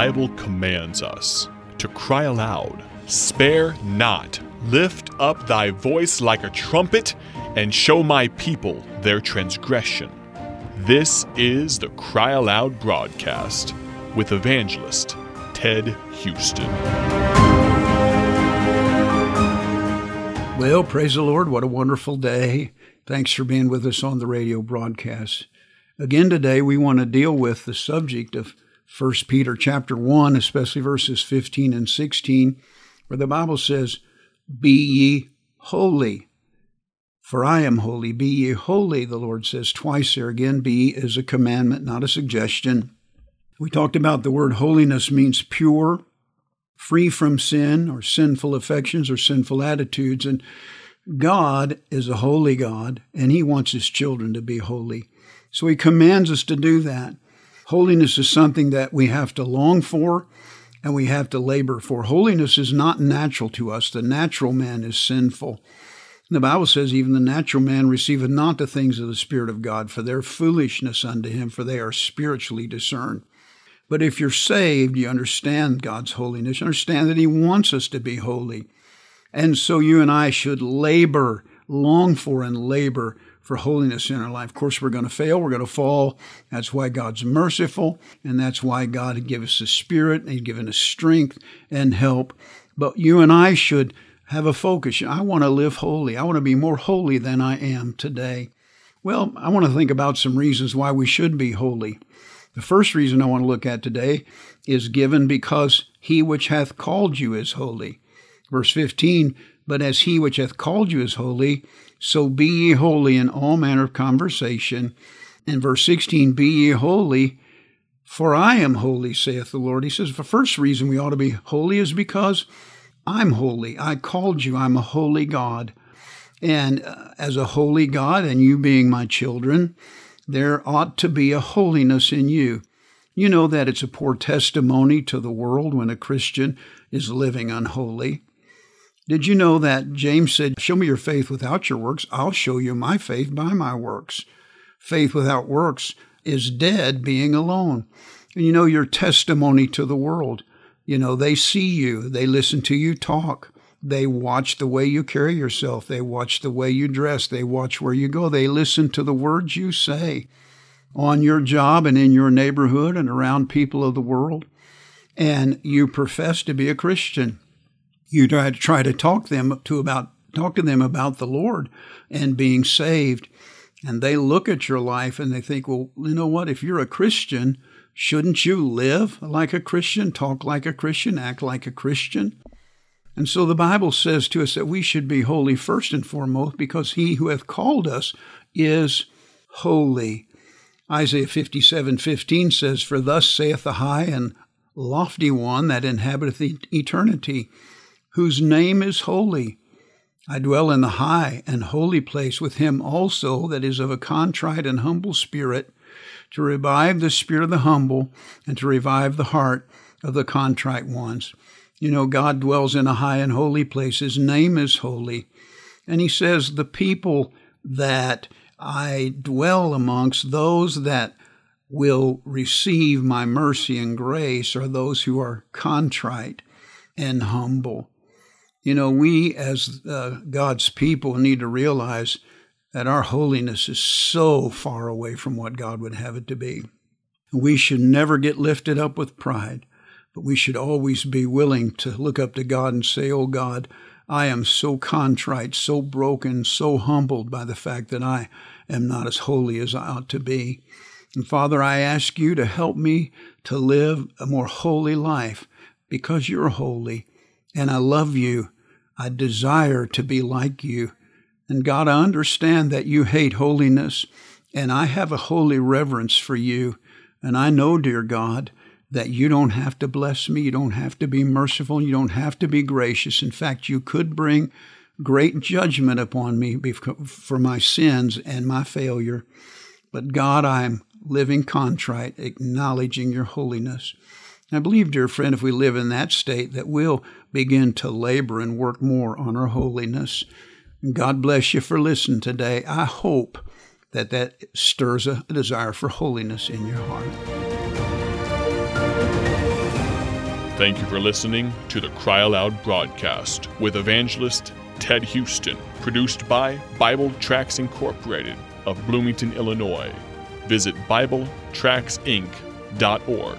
Bible commands us to cry aloud, Spare not, lift up thy voice like a trumpet, and show my people their transgression. This is the Cry Aloud broadcast with evangelist Ted Houston. Well, praise the Lord. What a wonderful day. Thanks for being with us on the radio broadcast. Again today we want to deal with the subject of 1 Peter chapter 1, especially verses 15 and 16, where the Bible says, "Be ye holy, for I am holy. Be ye holy," the Lord says twice there again. Be is a commandment, not a suggestion. We talked about the word holiness means pure, free from sin or sinful affections or sinful attitudes. And God is a holy God, and He wants His children to be holy. So He commands us to do that. Holiness is something that we have to long for and we have to labor for. Holiness is not natural to us. The natural man is sinful. The Bible says, even the natural man receiveth not the things of the Spirit of God, for their foolishness unto him, for they are spiritually discerned. But if you're saved, you understand God's holiness. You understand that He wants us to be holy. And so you and I should labor, long for, and labor for holiness in our life. Of course, we're going to fail. We're going to fall. That's why God's merciful. And that's why God had given us the Spirit and He's given us strength and help. But you and I should have a focus. I want to live holy. I want to be more holy than I am today. Well, I want to think about some reasons why we should be holy. The first reason I want to look at today is given because he which hath called you is holy. Verse 15, but as he which hath called you is holy, so be ye holy in all manner of conversation. And verse 16, be ye holy, for I am holy, saith the Lord. He says the first reason we ought to be holy is because I'm holy. I called you. I'm a holy God. And uh, as a holy God, and you being my children, there ought to be a holiness in you. You know that it's a poor testimony to the world when a Christian is living unholy. Did you know that James said, Show me your faith without your works, I'll show you my faith by my works. Faith without works is dead, being alone. And you know, your testimony to the world. You know, they see you, they listen to you talk. They watch the way you carry yourself. They watch the way you dress. They watch where you go. They listen to the words you say on your job and in your neighborhood and around people of the world. And you profess to be a Christian. You try to try to talk them to about talk to them about the Lord and being saved. And they look at your life and they think, well, you know what? If you're a Christian, shouldn't you live like a Christian, talk like a Christian, act like a Christian? And so the Bible says to us that we should be holy first and foremost because he who hath called us is holy. Isaiah 57 15 says, For thus saith the high and lofty one that inhabiteth eternity, whose name is holy. I dwell in the high and holy place with him also that is of a contrite and humble spirit, to revive the spirit of the humble and to revive the heart of the contrite ones. You know, God dwells in a high and holy place. His name is holy. And he says, The people that I dwell amongst, those that will receive my mercy and grace, are those who are contrite and humble. You know, we as uh, God's people need to realize that our holiness is so far away from what God would have it to be. We should never get lifted up with pride. But we should always be willing to look up to God and say, Oh God, I am so contrite, so broken, so humbled by the fact that I am not as holy as I ought to be. And Father, I ask you to help me to live a more holy life because you're holy and I love you. I desire to be like you. And God, I understand that you hate holiness and I have a holy reverence for you. And I know, dear God, that you don't have to bless me, you don't have to be merciful, you don't have to be gracious. In fact, you could bring great judgment upon me for my sins and my failure. But God, I am living contrite, acknowledging your holiness. I believe, dear friend, if we live in that state, that we'll begin to labor and work more on our holiness. God bless you for listening today. I hope that that stirs a desire for holiness in your heart. Thank you for listening to the Cry Aloud broadcast with evangelist Ted Houston, produced by Bible Tracts Incorporated of Bloomington, Illinois. Visit BibleTractsinc.org